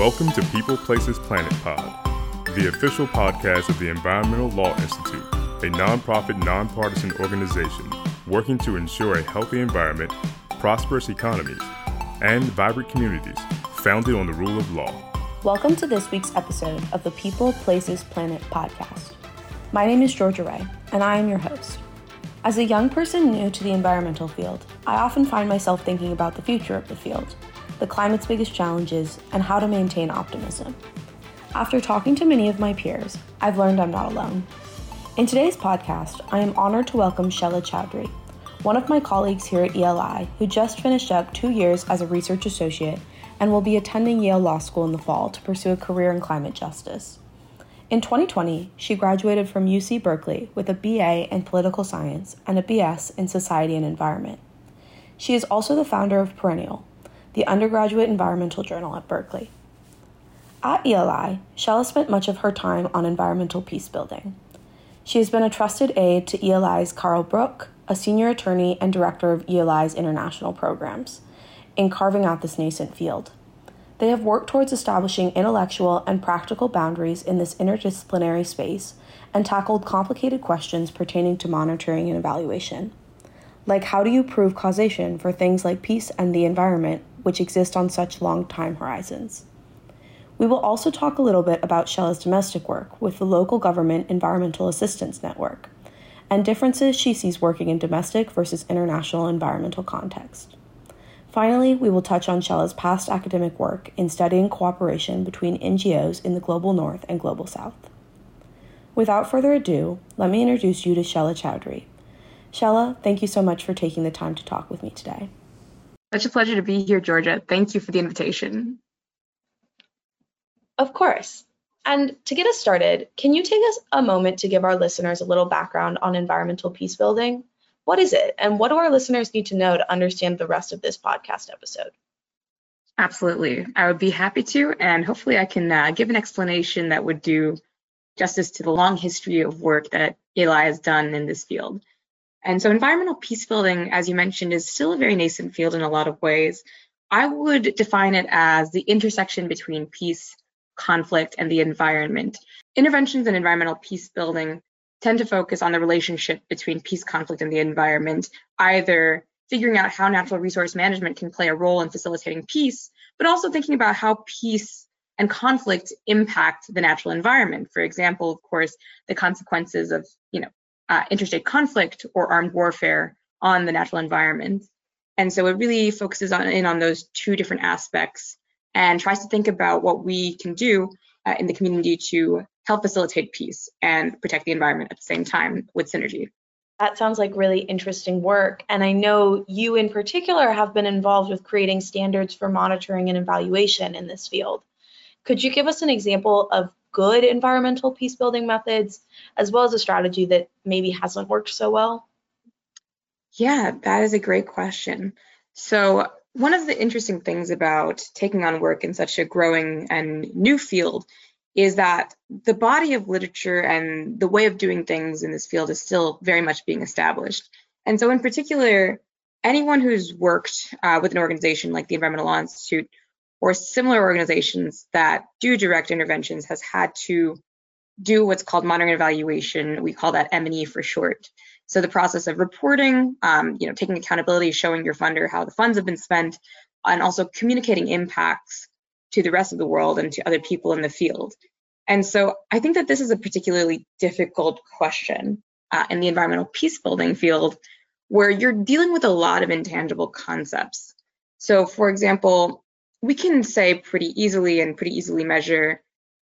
Welcome to People Places Planet Pod, the official podcast of the Environmental Law Institute, a nonprofit, nonpartisan organization working to ensure a healthy environment, prosperous economies, and vibrant communities founded on the rule of law. Welcome to this week's episode of the People Places Planet podcast. My name is Georgia Ray, and I am your host. As a young person new to the environmental field, I often find myself thinking about the future of the field, the climate's biggest challenges, and how to maintain optimism. After talking to many of my peers, I've learned I'm not alone. In today's podcast, I am honored to welcome Shela Chowdhury, one of my colleagues here at ELI who just finished up two years as a research associate and will be attending Yale Law School in the fall to pursue a career in climate justice. In 2020, she graduated from UC Berkeley with a BA in political science and a BS in society and environment. She is also the founder of Perennial, the undergraduate environmental journal at Berkeley. At ELI, Shela spent much of her time on environmental peace building. She has been a trusted aide to ELI's Carl Bruch, a senior attorney and director of ELI's international programs, in carving out this nascent field. They have worked towards establishing intellectual and practical boundaries in this interdisciplinary space and tackled complicated questions pertaining to monitoring and evaluation. Like, how do you prove causation for things like peace and the environment, which exist on such long time horizons? We will also talk a little bit about Shela's domestic work with the local government environmental assistance network and differences she sees working in domestic versus international environmental context. Finally, we will touch on Shela's past academic work in studying cooperation between NGOs in the global north and global south. Without further ado, let me introduce you to Shela Chowdhury. Shela, thank you so much for taking the time to talk with me today. Such a pleasure to be here, Georgia. Thank you for the invitation. Of course. And to get us started, can you take us a moment to give our listeners a little background on environmental peace building? What is it, and what do our listeners need to know to understand the rest of this podcast episode? Absolutely. I would be happy to, and hopefully, I can uh, give an explanation that would do justice to the long history of work that ELI has done in this field. And so, environmental peace building, as you mentioned, is still a very nascent field in a lot of ways. I would define it as the intersection between peace, conflict, and the environment. Interventions in environmental peace building tend to focus on the relationship between peace, conflict, and the environment, either figuring out how natural resource management can play a role in facilitating peace, but also thinking about how peace and conflict impact the natural environment. For example, of course, the consequences of, you know, uh, interstate conflict or armed warfare on the natural environment. And so it really focuses on in on those two different aspects and tries to think about what we can do uh, in the community to help facilitate peace and protect the environment at the same time with synergy. That sounds like really interesting work. And I know you, in particular, have been involved with creating standards for monitoring and evaluation in this field. Could you give us an example of good environmental peace building methods, as well as a strategy that maybe hasn't worked so well? Yeah, that is a great question. So, one of the interesting things about taking on work in such a growing and new field is that the body of literature and the way of doing things in this field is still very much being established. And so, in particular, anyone who's worked uh, with an organization like the Environmental Law Institute or similar organizations that do direct interventions has had to do what's called monitoring and evaluation. We call that M&E for short. So the process of reporting, um, you know, taking accountability, showing your funder how the funds have been spent, and also communicating impacts to the rest of the world and to other people in the field. And so I think that this is a particularly difficult question uh, in the environmental peace building field where you're dealing with a lot of intangible concepts. So, for example, we can say pretty easily and pretty easily measure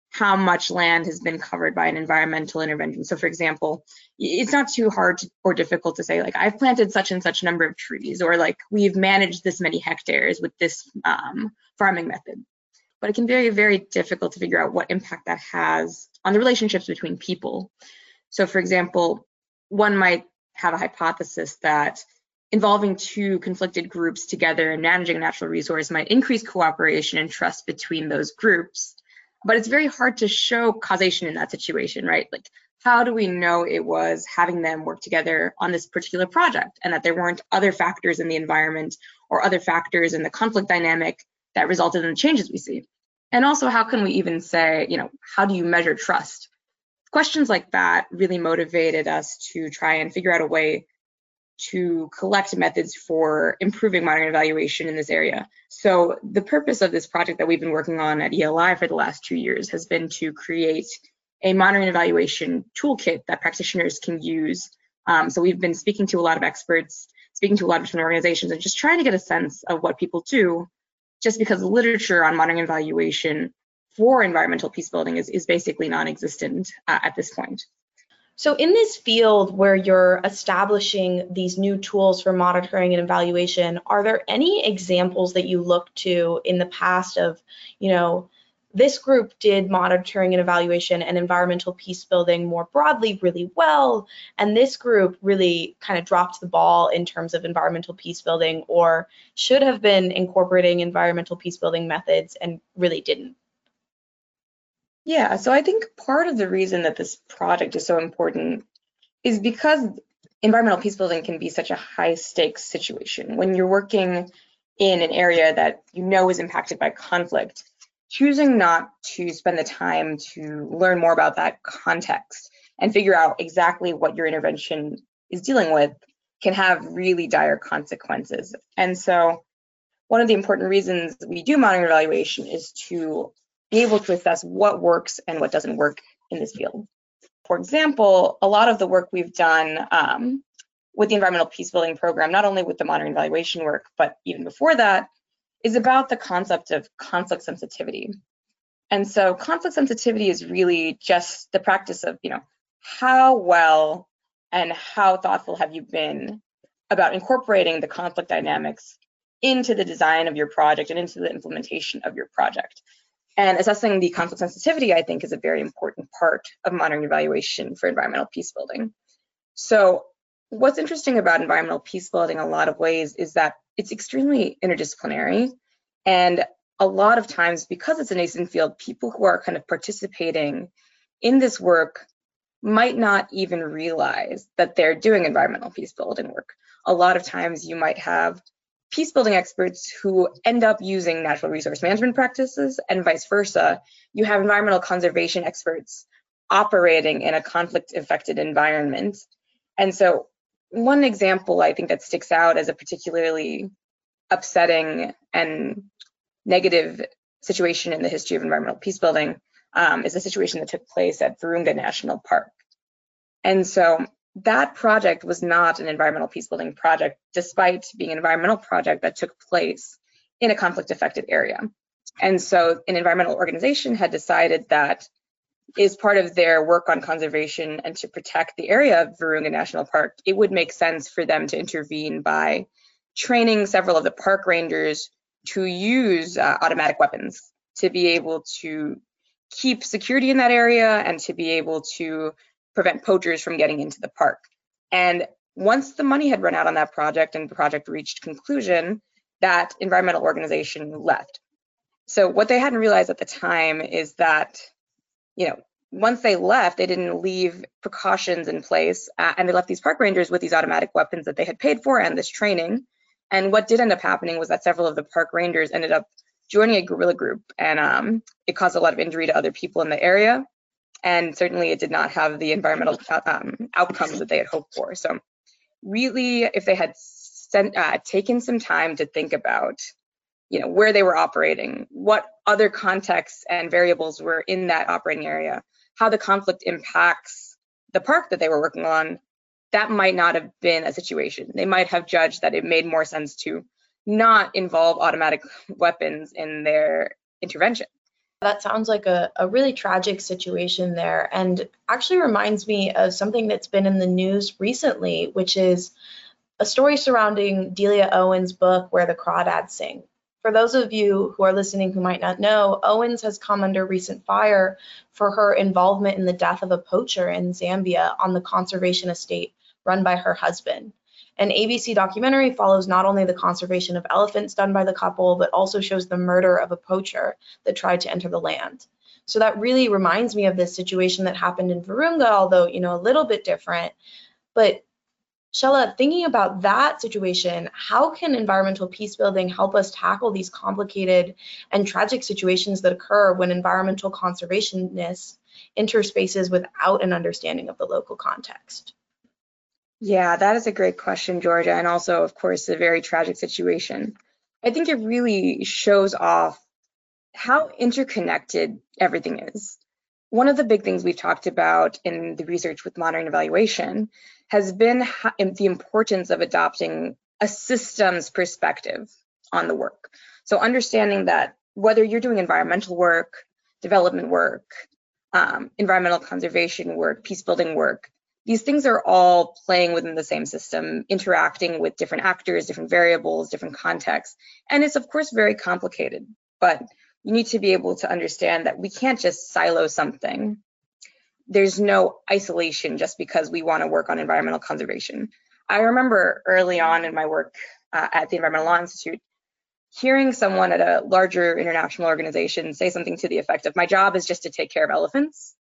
how much land has been covered by an environmental intervention. So, for example, it's not too hard to, or difficult to say, like, I've planted such and such number of trees, or like, we've managed this many hectares with this um, farming method but it can be very, very difficult to figure out what impact that has on the relationships between people. So, for example, one might have a hypothesis that involving two conflicted groups together and managing a natural resource might increase cooperation and trust between those groups. But it's very hard to show causation in that situation, right? Like, how do we know it was having them work together on this particular project and that there weren't other factors in the environment or other factors in the conflict dynamic that resulted in the changes we see. And also, how can we even say, you know, how do you measure trust? Questions like that really motivated us to try and figure out a way to collect methods for improving monitoring evaluation in this area. So the purpose of this project that we've been working on at ELI for the last two years has been to create a monitoring evaluation toolkit that practitioners can use. Um, so we've been speaking to a lot of experts, speaking to a lot of different organizations, and just trying to get a sense of what people do, just because the literature on monitoring evaluation for environmental peace building is, is basically non-existent uh, at this point. So in this field where you're establishing these new tools for monitoring and evaluation, are there any examples that you look to in the past of, you know, this group did monitoring and evaluation and environmental peace building more broadly really well, and this group really kind of dropped the ball in terms of environmental peace building or should have been incorporating environmental peace building methods and really didn't? Yeah, so I think part of the reason that this project is so important is because environmental peace building can be such a high stakes situation. When you're working in an area that you know is impacted by conflict, choosing not to spend the time to learn more about that context and figure out exactly what your intervention is dealing with can have really dire consequences. And so one of the important reasons we do monitoring evaluation is to be able to assess what works and what doesn't work in this field. For example, a lot of the work we've done um, with the environmental peace building program, not only with the monitoring evaluation work, but even before that, is about the concept of conflict sensitivity. And so conflict sensitivity is really just the practice of, you know, how well and how thoughtful have you been about incorporating the conflict dynamics into the design of your project and into the implementation of your project. And assessing the conflict sensitivity, I think, is a very important part of monitoring evaluation for environmental peace building. So what's interesting about environmental peace building in a lot of ways is that it's extremely interdisciplinary. And a lot of times, because it's a nascent field, people who are kind of participating in this work might not even realize that they're doing environmental peace building work. A lot of times you might have peace building experts who end up using natural resource management practices and vice versa. You have environmental conservation experts operating in a conflict affected environment. And so one example I think that sticks out as a particularly upsetting and negative situation in the history of environmental peace building um, is a situation that took place at Virunga National Park. And so that project was not an environmental peace building project, despite being an environmental project that took place in a conflict affected area. And so an environmental organization had decided that is part of their work on conservation and to protect the area of Virunga National Park, it would make sense for them to intervene by training several of the park rangers to use uh, automatic weapons to be able to keep security in that area and to be able to prevent poachers from getting into the park. And once the money had run out on that project and the project reached conclusion, that environmental organization left. So what they hadn't realized at the time is that, you know, once they left, they didn't leave precautions in place, uh, and they left these park rangers with these automatic weapons that they had paid for and this training. And what did end up happening was that several of the park rangers ended up joining a guerrilla group, and um, it caused a lot of injury to other people in the area and certainly it did not have the environmental um, outcomes that they had hoped for. So really, if they had sent, uh, taken some time to think about, you know, where they were operating, what other contexts and variables were in that operating area, how the conflict impacts the park that they were working on, that might not have been a situation. They might have judged that it made more sense to not involve automatic weapons in their intervention. That sounds like a, a really tragic situation there and actually reminds me of something that's been in the news recently, which is a story surrounding Delia Owens' book, Where the Crawdads Sing. For those of you who are listening who might not know, Owens has come under recent fire for her involvement in the death of a poacher in Zambia on the conservation estate run by her husband. An ABC documentary follows not only the conservation of elephants done by the couple, but also shows the murder of a poacher that tried to enter the land. So that really reminds me of this situation that happened in Virunga, although, you know, a little bit different. But Shela, thinking about that situation, how can environmental peace building help us tackle these complicated and tragic situations that occur when environmental conservationists interspaces without an understanding of the local context? Yeah, that is a great question, Georgia, and also, of course, a very tragic situation. I think it really shows off how interconnected everything is. One of the big things we've talked about in the research with monitoring evaluation has been the importance of adopting a systems perspective on the work. So understanding that whether you're doing environmental work, development work, um, environmental conservation work, peace building work, these things are all playing within the same system, interacting with different actors, different variables, different contexts. And it's of course very complicated, but you need to be able to understand that we can't just silo something. There's no isolation just because we want to work on environmental conservation. I remember early on in my work uh, at the Environmental Law Institute, hearing someone at a larger international organization say something to the effect of, my job is just to take care of elephants.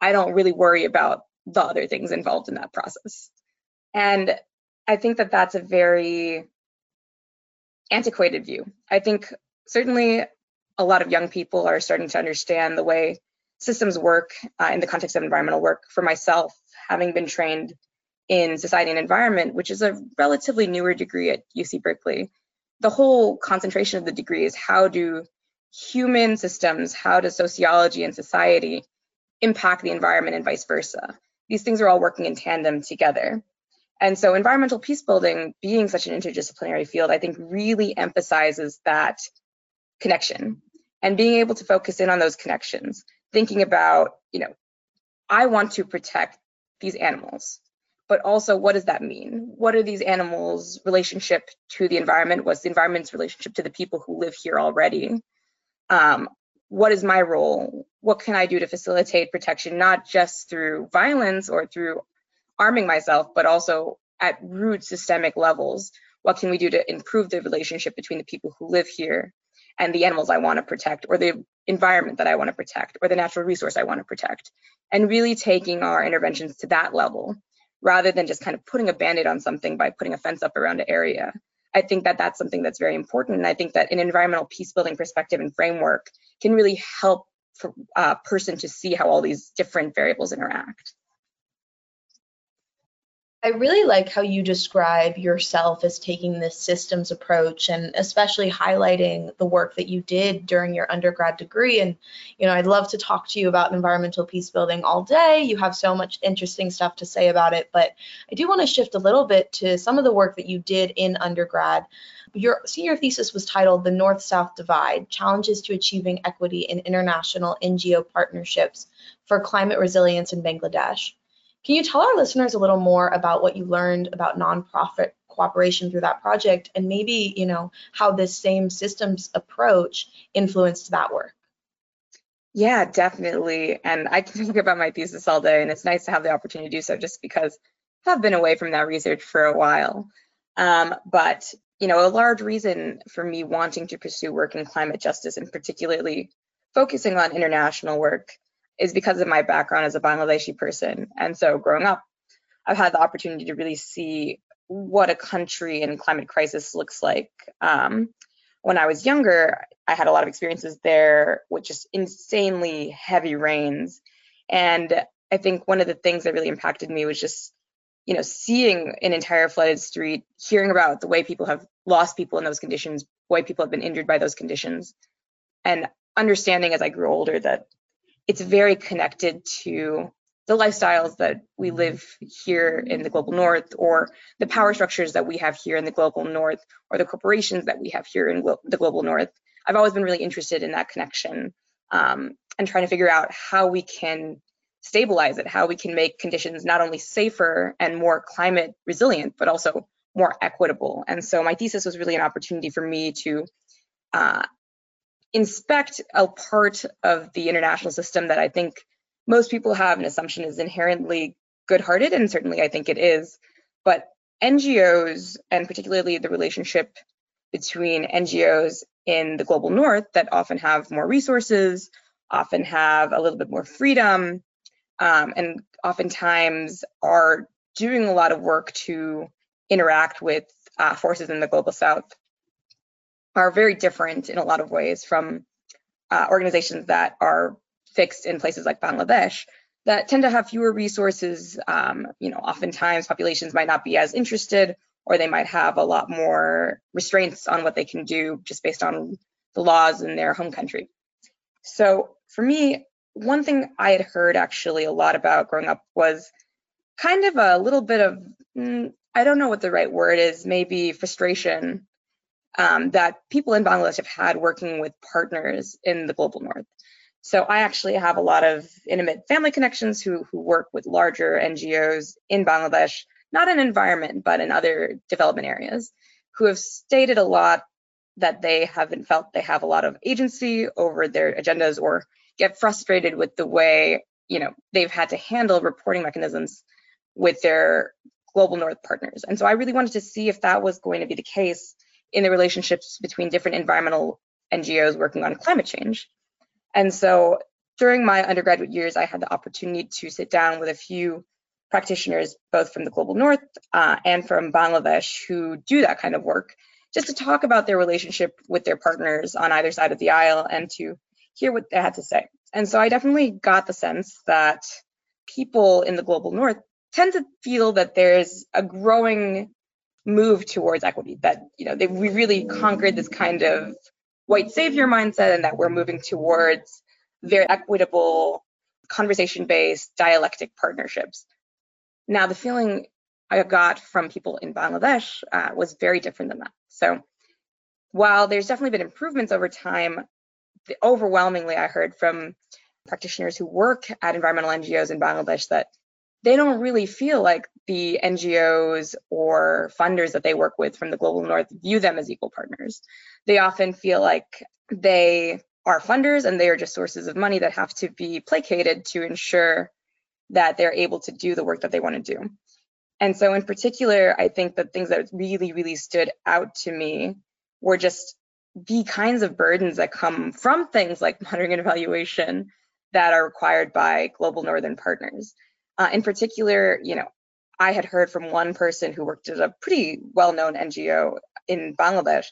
I don't really worry about the other things involved in that process. And I think that that's a very antiquated view. I think certainly a lot of young people are starting to understand the way systems work uh, in the context of environmental work. For myself, having been trained in society and environment, which is a relatively newer degree at UC Berkeley, the whole concentration of the degree is how do human systems, how does sociology and society impact the environment and vice versa? These things are all working in tandem together. And so environmental peace building being such an interdisciplinary field, I think really emphasizes that connection and being able to focus in on those connections, thinking about, you know, I want to protect these animals, but also what does that mean? What are these animals' relationship to the environment? What's the environment's relationship to the people who live here already? Um, what is my role? What can I do to facilitate protection, not just through violence or through arming myself, but also at root systemic levels? What can we do to improve the relationship between the people who live here and the animals I want to protect, or the environment that I want to protect, or the natural resource I want to protect? And really taking our interventions to that level rather than just kind of putting a band aid on something by putting a fence up around an area. I think that that's something that's very important. And I think that an environmental peace building perspective and framework can really help for a person to see how all these different variables interact. I really like how you describe yourself as taking this systems approach and especially highlighting the work that you did during your undergrad degree. And, you know, I'd love to talk to you about environmental peace building all day. You have so much interesting stuff to say about it, but I do want to shift a little bit to some of the work that you did in undergrad. Your senior thesis was titled The North South Divide Challenges to Achieving Equity in International NGO Partnerships for Climate Resilience in Bangladesh. Can you tell our listeners a little more about what you learned about nonprofit cooperation through that project and maybe, you know, how this same systems approach influenced that work? Yeah, definitely. And I can talk about my thesis all day, and it's nice to have the opportunity to do so just because I've been away from that research for a while. Um, but, you know, a large reason for me wanting to pursue work in climate justice and particularly focusing on international work is because of my background as a Bangladeshi person. And so growing up, I've had the opportunity to really see what a country in climate crisis looks like. Um, when I was younger, I had a lot of experiences there with just insanely heavy rains. And I think one of the things that really impacted me was just, you know, seeing an entire flooded street, hearing about the way people have lost people in those conditions, why people have been injured by those conditions, and understanding as I grew older that it's very connected to the lifestyles that we live here in the global north or the power structures that we have here in the global north or the corporations that we have here in the global north. I've always been really interested in that connection um, and trying to figure out how we can stabilize it how we can make conditions not only safer and more climate resilient but also more equitable and so my thesis was really an opportunity for me to uh, inspect a part of the international system that I think most people have an assumption is inherently good-hearted, and certainly I think it is. But NGOs, and particularly the relationship between NGOs in the global north that often have more resources, often have a little bit more freedom, um, and oftentimes are doing a lot of work to interact with uh, forces in the global south are very different in a lot of ways from uh, organizations that are fixed in places like Bangladesh that tend to have fewer resources. Um, you know, oftentimes populations might not be as interested, or they might have a lot more restraints on what they can do just based on the laws in their home country. So for me, one thing I had heard actually a lot about growing up was kind of a little bit of, mm, I don't know what the right word is, maybe frustration um, that people in Bangladesh have had working with partners in the global north. So I actually have a lot of intimate family connections who, who work with larger NGOs in Bangladesh, not in environment, but in other development areas, who have stated a lot that they haven't felt they have a lot of agency over their agendas or get frustrated with the way you know they've had to handle reporting mechanisms with their global north partners. And so i really wanted to see if that was going to be the case in the relationships between different environmental ngos working on climate change. And so during my undergraduate years i had the opportunity to sit down with a few practitioners both from the global north uh, and from bangladesh who do that kind of work just to talk about their relationship with their partners on either side of the aisle and to hear what they had to say. And so I definitely got the sense that people in the global north tend to feel that there's a growing move towards equity, that you know they, we really conquered this kind of white savior mindset and that we're moving towards very equitable, conversation-based, dialectic partnerships. Now, the feeling I got from people in Bangladesh uh, was very different than that. So while there's definitely been improvements over time, overwhelmingly I heard from practitioners who work at environmental NGOs in Bangladesh that they don't really feel like the NGOs or funders that they work with from the global north view them as equal partners. They often feel like they are funders and they are just sources of money that have to be placated to ensure that they're able to do the work that they want to do. And so, in particular, I think the things that really, really stood out to me were just the kinds of burdens that come from things like monitoring and evaluation that are required by global northern partners. Uh, in particular, you know, I had heard from one person who worked at a pretty well-known NGO in Bangladesh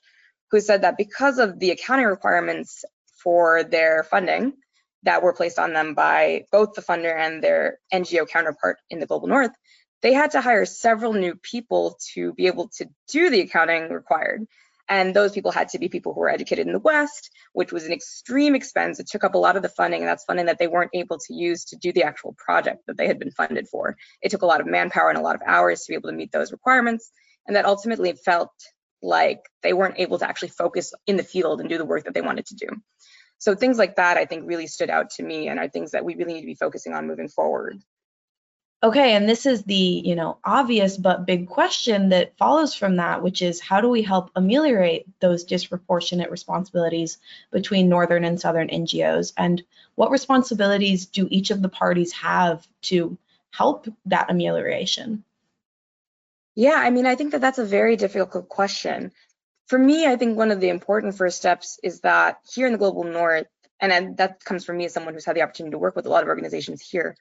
who said that because of the accounting requirements for their funding that were placed on them by both the funder and their NGO counterpart in the global north, they had to hire several new people to be able to do the accounting required. And those people had to be people who were educated in the West, which was an extreme expense. It took up a lot of the funding, and that's funding that they weren't able to use to do the actual project that they had been funded for. It took a lot of manpower and a lot of hours to be able to meet those requirements, and that ultimately felt like they weren't able to actually focus in the field and do the work that they wanted to do. So things like that, I think, really stood out to me and are things that we really need to be focusing on moving forward. Okay, and this is the, you know, obvious but big question that follows from that, which is how do we help ameliorate those disproportionate responsibilities between northern and southern NGOs and what responsibilities do each of the parties have to help that amelioration? Yeah, I mean, I think that that's a very difficult question. For me, I think one of the important first steps is that here in the global north, and that comes from me as someone who's had the opportunity to work with a lot of organizations here,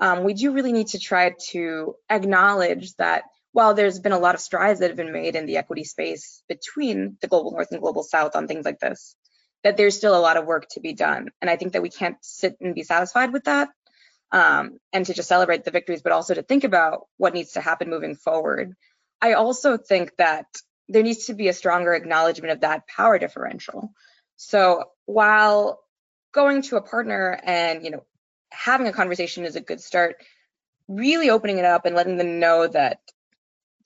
um, we do really need to try to acknowledge that while there's been a lot of strides that have been made in the equity space between the global north and global south on things like this, that there's still a lot of work to be done. And I think that we can't sit and be satisfied with that um, and to just celebrate the victories, but also to think about what needs to happen moving forward. I also think that there needs to be a stronger acknowledgement of that power differential. So while going to a partner and you know having a conversation is a good start. Really opening it up and letting them know that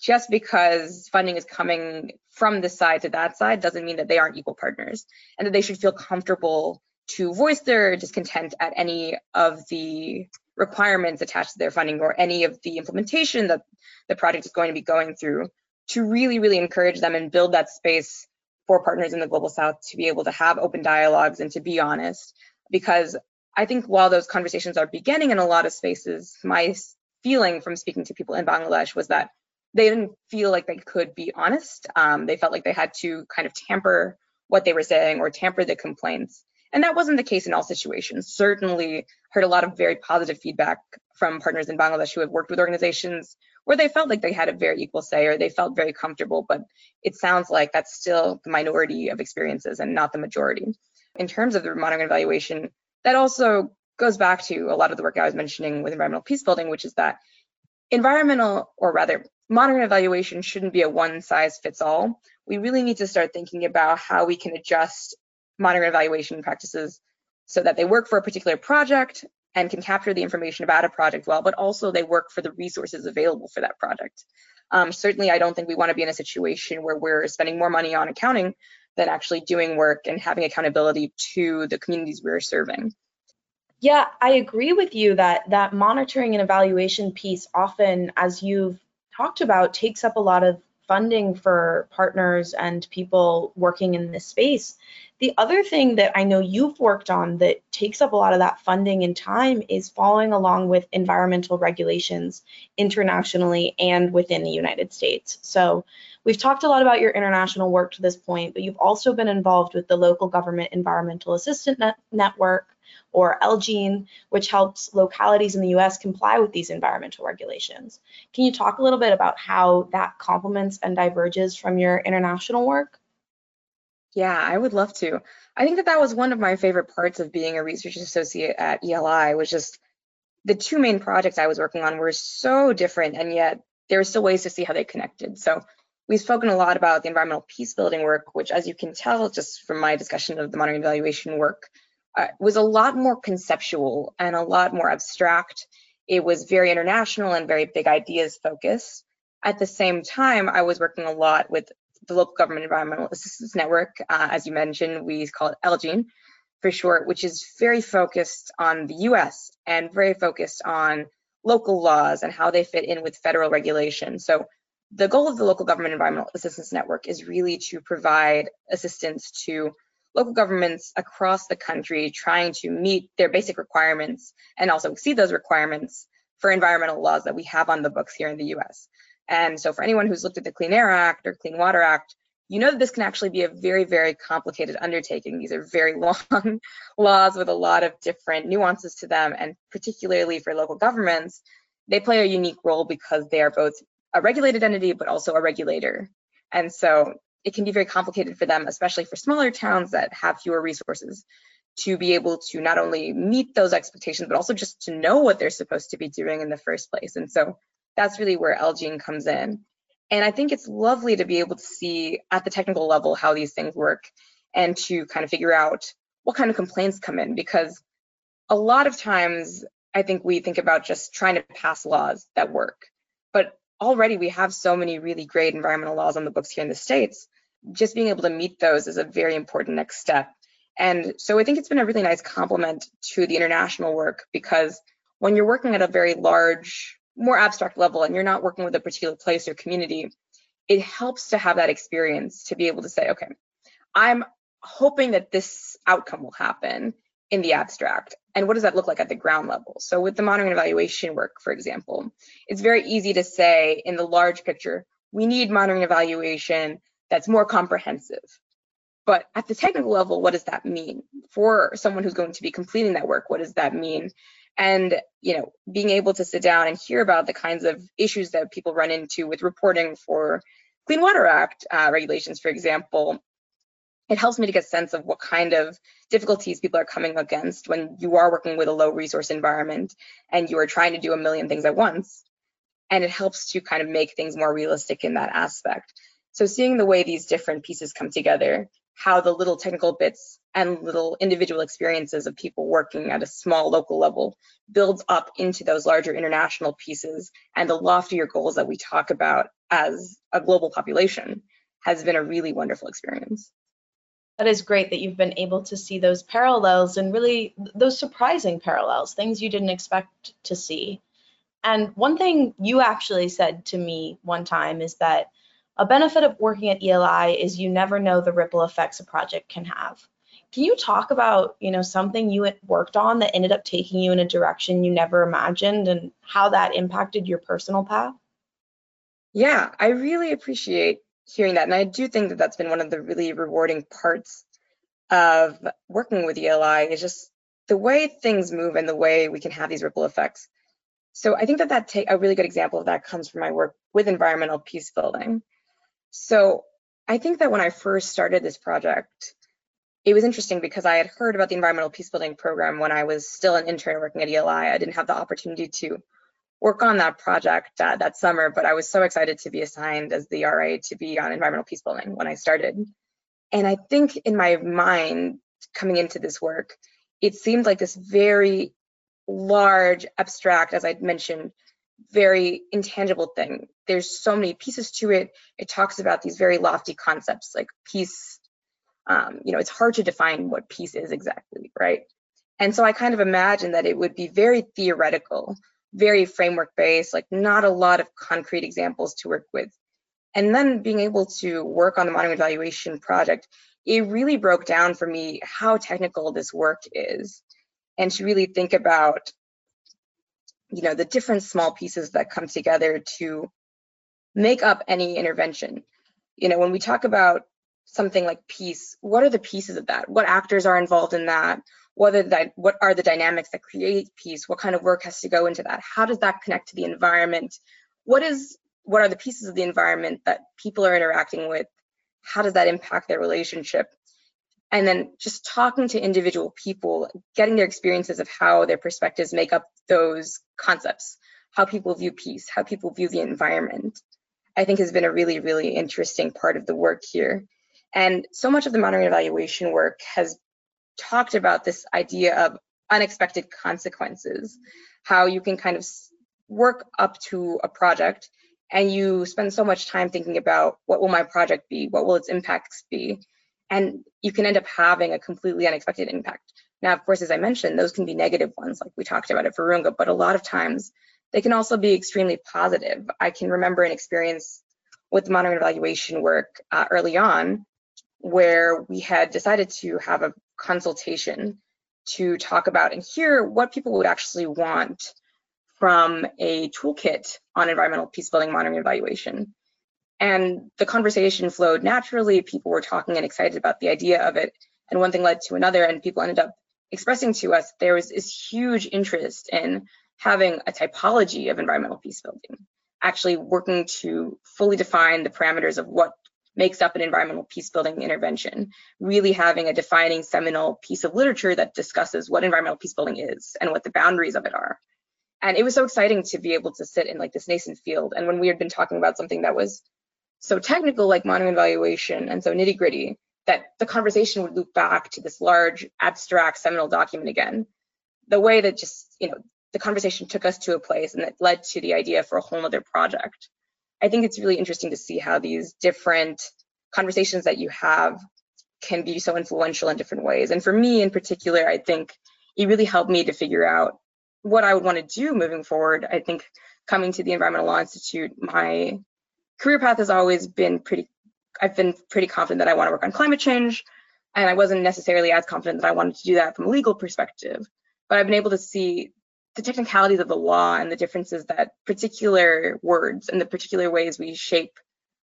just because funding is coming from this side to that side doesn't mean that they aren't equal partners and that they should feel comfortable to voice their discontent at any of the requirements attached to their funding or any of the implementation that the project is going to be going through to really, really encourage them and build that space for partners in the global south to be able to have open dialogues and to be honest because I think while those conversations are beginning in a lot of spaces, my feeling from speaking to people in Bangladesh was that they didn't feel like they could be honest. Um, they felt like they had to kind of tamper what they were saying or tamper the complaints. And that wasn't the case in all situations. Certainly heard a lot of very positive feedback from partners in Bangladesh who have worked with organizations where they felt like they had a very equal say or they felt very comfortable, but it sounds like that's still the minority of experiences and not the majority. In terms of the monitoring evaluation, that also goes back to a lot of the work I was mentioning with environmental peace building, which is that environmental, or rather, monitoring evaluation shouldn't be a one size fits all. We really need to start thinking about how we can adjust monitoring evaluation practices so that they work for a particular project and can capture the information about a project well, but also they work for the resources available for that project. Um, certainly, I don't think we want to be in a situation where we're spending more money on accounting than actually doing work and having accountability to the communities we're serving. Yeah, I agree with you that that monitoring and evaluation piece often, as you've talked about, takes up a lot of funding for partners and people working in this space. The other thing that I know you've worked on that takes up a lot of that funding and time is following along with environmental regulations internationally and within the United States. So we've talked a lot about your international work to this point, but you've also been involved with the local government environmental assistant net network or LGEAN, which helps localities in the US comply with these environmental regulations. Can you talk a little bit about how that complements and diverges from your international work? Yeah, I would love to. I think that that was one of my favorite parts of being a research associate at ELI was just the two main projects I was working on were so different and yet there were still ways to see how they connected. So we've spoken a lot about the environmental peace building work, which as you can tell just from my discussion of the monitoring evaluation work, uh, was a lot more conceptual and a lot more abstract. It was very international and very big ideas focused. At the same time, I was working a lot with the local government environmental assistance network, uh, as you mentioned, we call it LGEAN for short, which is very focused on the US and very focused on local laws and how they fit in with federal regulation. So the goal of the local government environmental assistance network is really to provide assistance to local governments across the country trying to meet their basic requirements and also exceed those requirements for environmental laws that we have on the books here in the US. And so for anyone who's looked at the Clean Air Act or Clean Water Act, you know that this can actually be a very, very complicated undertaking. These are very long laws with a lot of different nuances to them. And particularly for local governments, they play a unique role because they are both a regulated entity, but also a regulator. And so it can be very complicated for them, especially for smaller towns that have fewer resources, to be able to not only meet those expectations, but also just to know what they're supposed to be doing in the first place. And so that's really where LGEAN comes in. And I think it's lovely to be able to see at the technical level how these things work and to kind of figure out what kind of complaints come in because a lot of times I think we think about just trying to pass laws that work. But already we have so many really great environmental laws on the books here in the States. Just being able to meet those is a very important next step. And so I think it's been a really nice complement to the international work because when you're working at a very large more abstract level and you're not working with a particular place or community, it helps to have that experience to be able to say, okay, I'm hoping that this outcome will happen in the abstract. And what does that look like at the ground level? So with the monitoring and evaluation work, for example, it's very easy to say in the large picture, we need monitoring evaluation that's more comprehensive. But at the technical level, what does that mean? For someone who's going to be completing that work, what does that mean? and you know being able to sit down and hear about the kinds of issues that people run into with reporting for clean water act uh, regulations for example it helps me to get a sense of what kind of difficulties people are coming against when you are working with a low resource environment and you are trying to do a million things at once and it helps to kind of make things more realistic in that aspect so seeing the way these different pieces come together how the little technical bits and little individual experiences of people working at a small local level builds up into those larger international pieces and the loftier goals that we talk about as a global population has been a really wonderful experience. That is great that you've been able to see those parallels and really those surprising parallels, things you didn't expect to see. And one thing you actually said to me one time is that a benefit of working at ELI is you never know the ripple effects a project can have. Can you talk about, you know, something you worked on that ended up taking you in a direction you never imagined and how that impacted your personal path? Yeah, I really appreciate hearing that. And I do think that that's been one of the really rewarding parts of working with ELI is just the way things move and the way we can have these ripple effects. So I think that that take a really good example of that comes from my work with environmental peace building. So I think that when I first started this project, it was interesting because I had heard about the environmental peace building program when I was still an intern working at ELI. I didn't have the opportunity to work on that project uh, that summer, but I was so excited to be assigned as the RA to be on environmental peace building when I started. And I think in my mind, coming into this work, it seemed like this very large, abstract, as I mentioned, very intangible thing. There's so many pieces to it. It talks about these very lofty concepts like peace. Um, you know, it's hard to define what peace is exactly, right? And so I kind of imagined that it would be very theoretical, very framework based, like not a lot of concrete examples to work with. And then being able to work on the monitoring evaluation project, it really broke down for me how technical this work is and to really think about you know the different small pieces that come together to make up any intervention. You know when we talk about something like peace what are the pieces of that? What actors are involved in that? What are the, what are the dynamics that create peace? What kind of work has to go into that? How does that connect to the environment? What is what are the pieces of the environment that people are interacting with? How does that impact their relationship and then just talking to individual people, getting their experiences of how their perspectives make up those concepts, how people view peace, how people view the environment, I think has been a really, really interesting part of the work here. And so much of the monitoring evaluation work has talked about this idea of unexpected consequences, how you can kind of work up to a project and you spend so much time thinking about what will my project be, what will its impacts be, and you can end up having a completely unexpected impact. Now, of course, as I mentioned, those can be negative ones, like we talked about at Virunga, but a lot of times they can also be extremely positive. I can remember an experience with monitoring evaluation work uh, early on where we had decided to have a consultation to talk about and hear what people would actually want from a toolkit on environmental peace building monitoring evaluation. And the conversation flowed naturally. People were talking and excited about the idea of it. And one thing led to another, and people ended up expressing to us there was this huge interest in having a typology of environmental peace building, actually working to fully define the parameters of what makes up an environmental peace building intervention, really having a defining seminal piece of literature that discusses what environmental peace building is and what the boundaries of it are. And it was so exciting to be able to sit in like this nascent field. And when we had been talking about something that was so technical like monitoring evaluation and so nitty gritty that the conversation would loop back to this large abstract seminal document again. The way that just you know the conversation took us to a place and that led to the idea for a whole other project. I think it's really interesting to see how these different conversations that you have can be so influential in different ways. And for me in particular i think it really helped me to figure out what i would want to do moving forward. I think coming to the environmental law institute my career path has always been pretty, I've been pretty confident that I want to work on climate change. And I wasn't necessarily as confident that I wanted to do that from a legal perspective. But I've been able to see the technicalities of the law and the differences that particular words and the particular ways we shape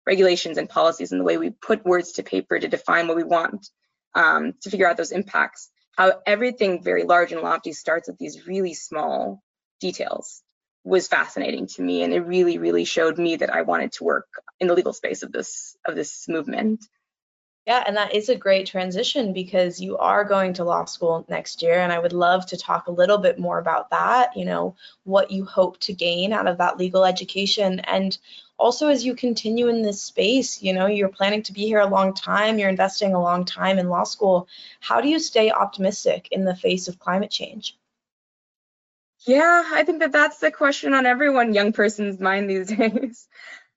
regulations and policies and the way we put words to paper to define what we want um, to figure out those impacts. How everything very large and lofty starts with these really small details was fascinating to me and it really really showed me that I wanted to work in the legal space of this of this movement. Yeah, and that is a great transition because you are going to law school next year and I would love to talk a little bit more about that, you know, what you hope to gain out of that legal education and also as you continue in this space, you know, you're planning to be here a long time, you're investing a long time in law school. How do you stay optimistic in the face of climate change? Yeah, I think that that's the question on everyone young person's mind these days.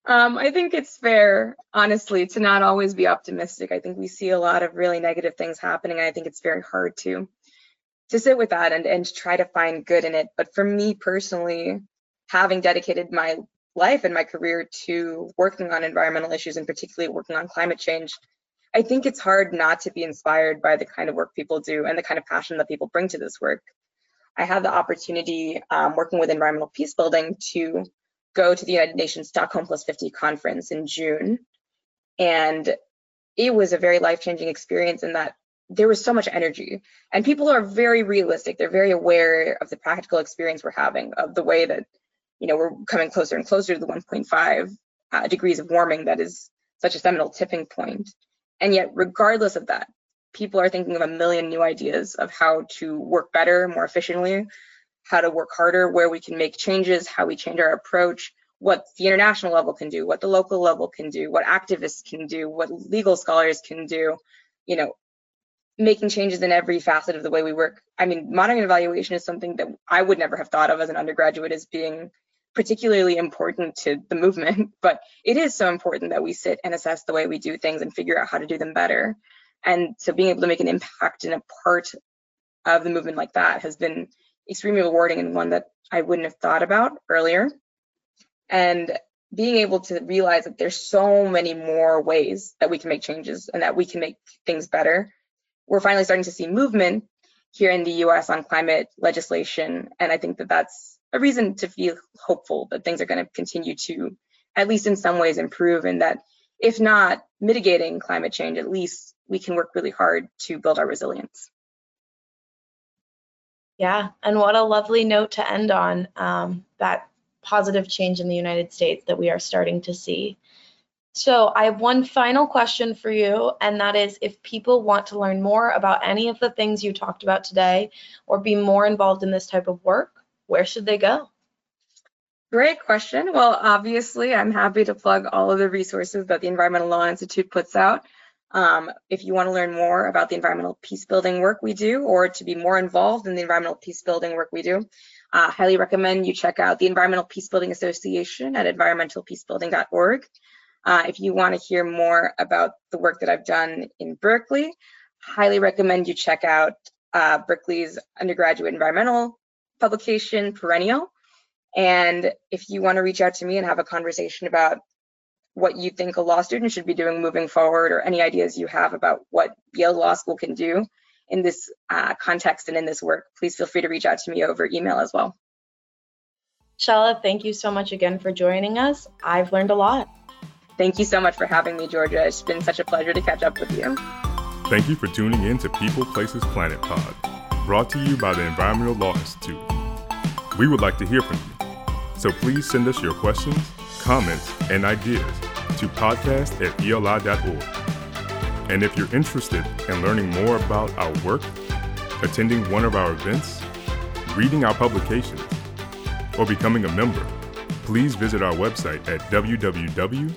Um, I think it's fair, honestly, to not always be optimistic. I think we see a lot of really negative things happening. And I think it's very hard to to sit with that and, and try to find good in it. But for me personally, having dedicated my life and my career to working on environmental issues and particularly working on climate change, I think it's hard not to be inspired by the kind of work people do and the kind of passion that people bring to this work. I had the opportunity um, working with environmental peace building to go to the United Nations Stockholm Plus 50 conference in June. And it was a very life changing experience in that there was so much energy. And people are very realistic. They're very aware of the practical experience we're having of the way that you know we're coming closer and closer to the 1.5 uh, degrees of warming that is such a seminal tipping point. And yet regardless of that people are thinking of a million new ideas of how to work better more efficiently how to work harder where we can make changes how we change our approach what the international level can do what the local level can do what activists can do what legal scholars can do you know making changes in every facet of the way we work. I mean, monitoring evaluation is something that I would never have thought of as an undergraduate as being particularly important to the movement, but it is so important that we sit and assess the way we do things and figure out how to do them better. And so being able to make an impact in a part of the movement like that has been extremely rewarding and one that I wouldn't have thought about earlier. And being able to realize that there's so many more ways that we can make changes and that we can make things better we're finally starting to see movement here in the US on climate legislation. And I think that that's a reason to feel hopeful that things are going to continue to, at least in some ways, improve, and that if not mitigating climate change, at least we can work really hard to build our resilience. Yeah, and what a lovely note to end on um, that positive change in the United States that we are starting to see. So I have one final question for you, and that is if people want to learn more about any of the things you talked about today or be more involved in this type of work, where should they go? Great question. Well, obviously, I'm happy to plug all of the resources that the Environmental Law Institute puts out. Um, if you want to learn more about the environmental peace building work we do or to be more involved in the environmental peace building work we do, I uh, highly recommend you check out the Environmental Peace Building Association at environmentalpeacebuilding.org. Uh, if you want to hear more about the work that I've done in Berkeley, highly recommend you check out uh, Berkeley's undergraduate environmental publication, Perennial. And if you want to reach out to me and have a conversation about what you think a law student should be doing moving forward or any ideas you have about what Yale Law School can do in this uh, context and in this work, please feel free to reach out to me over email as well. Shela, thank you so much again for joining us. I've learned a lot. Thank you so much for having me, Georgia. It's been such a pleasure to catch up with you. Thank you for tuning in to People Places Planet Pod, brought to you by the Environmental Law Institute. We would like to hear from you, so please send us your questions, comments, and ideas to podcast at eli.org. And if you're interested in learning more about our work, attending one of our events, reading our publications, or becoming a member, please visit our website at www.eli.org.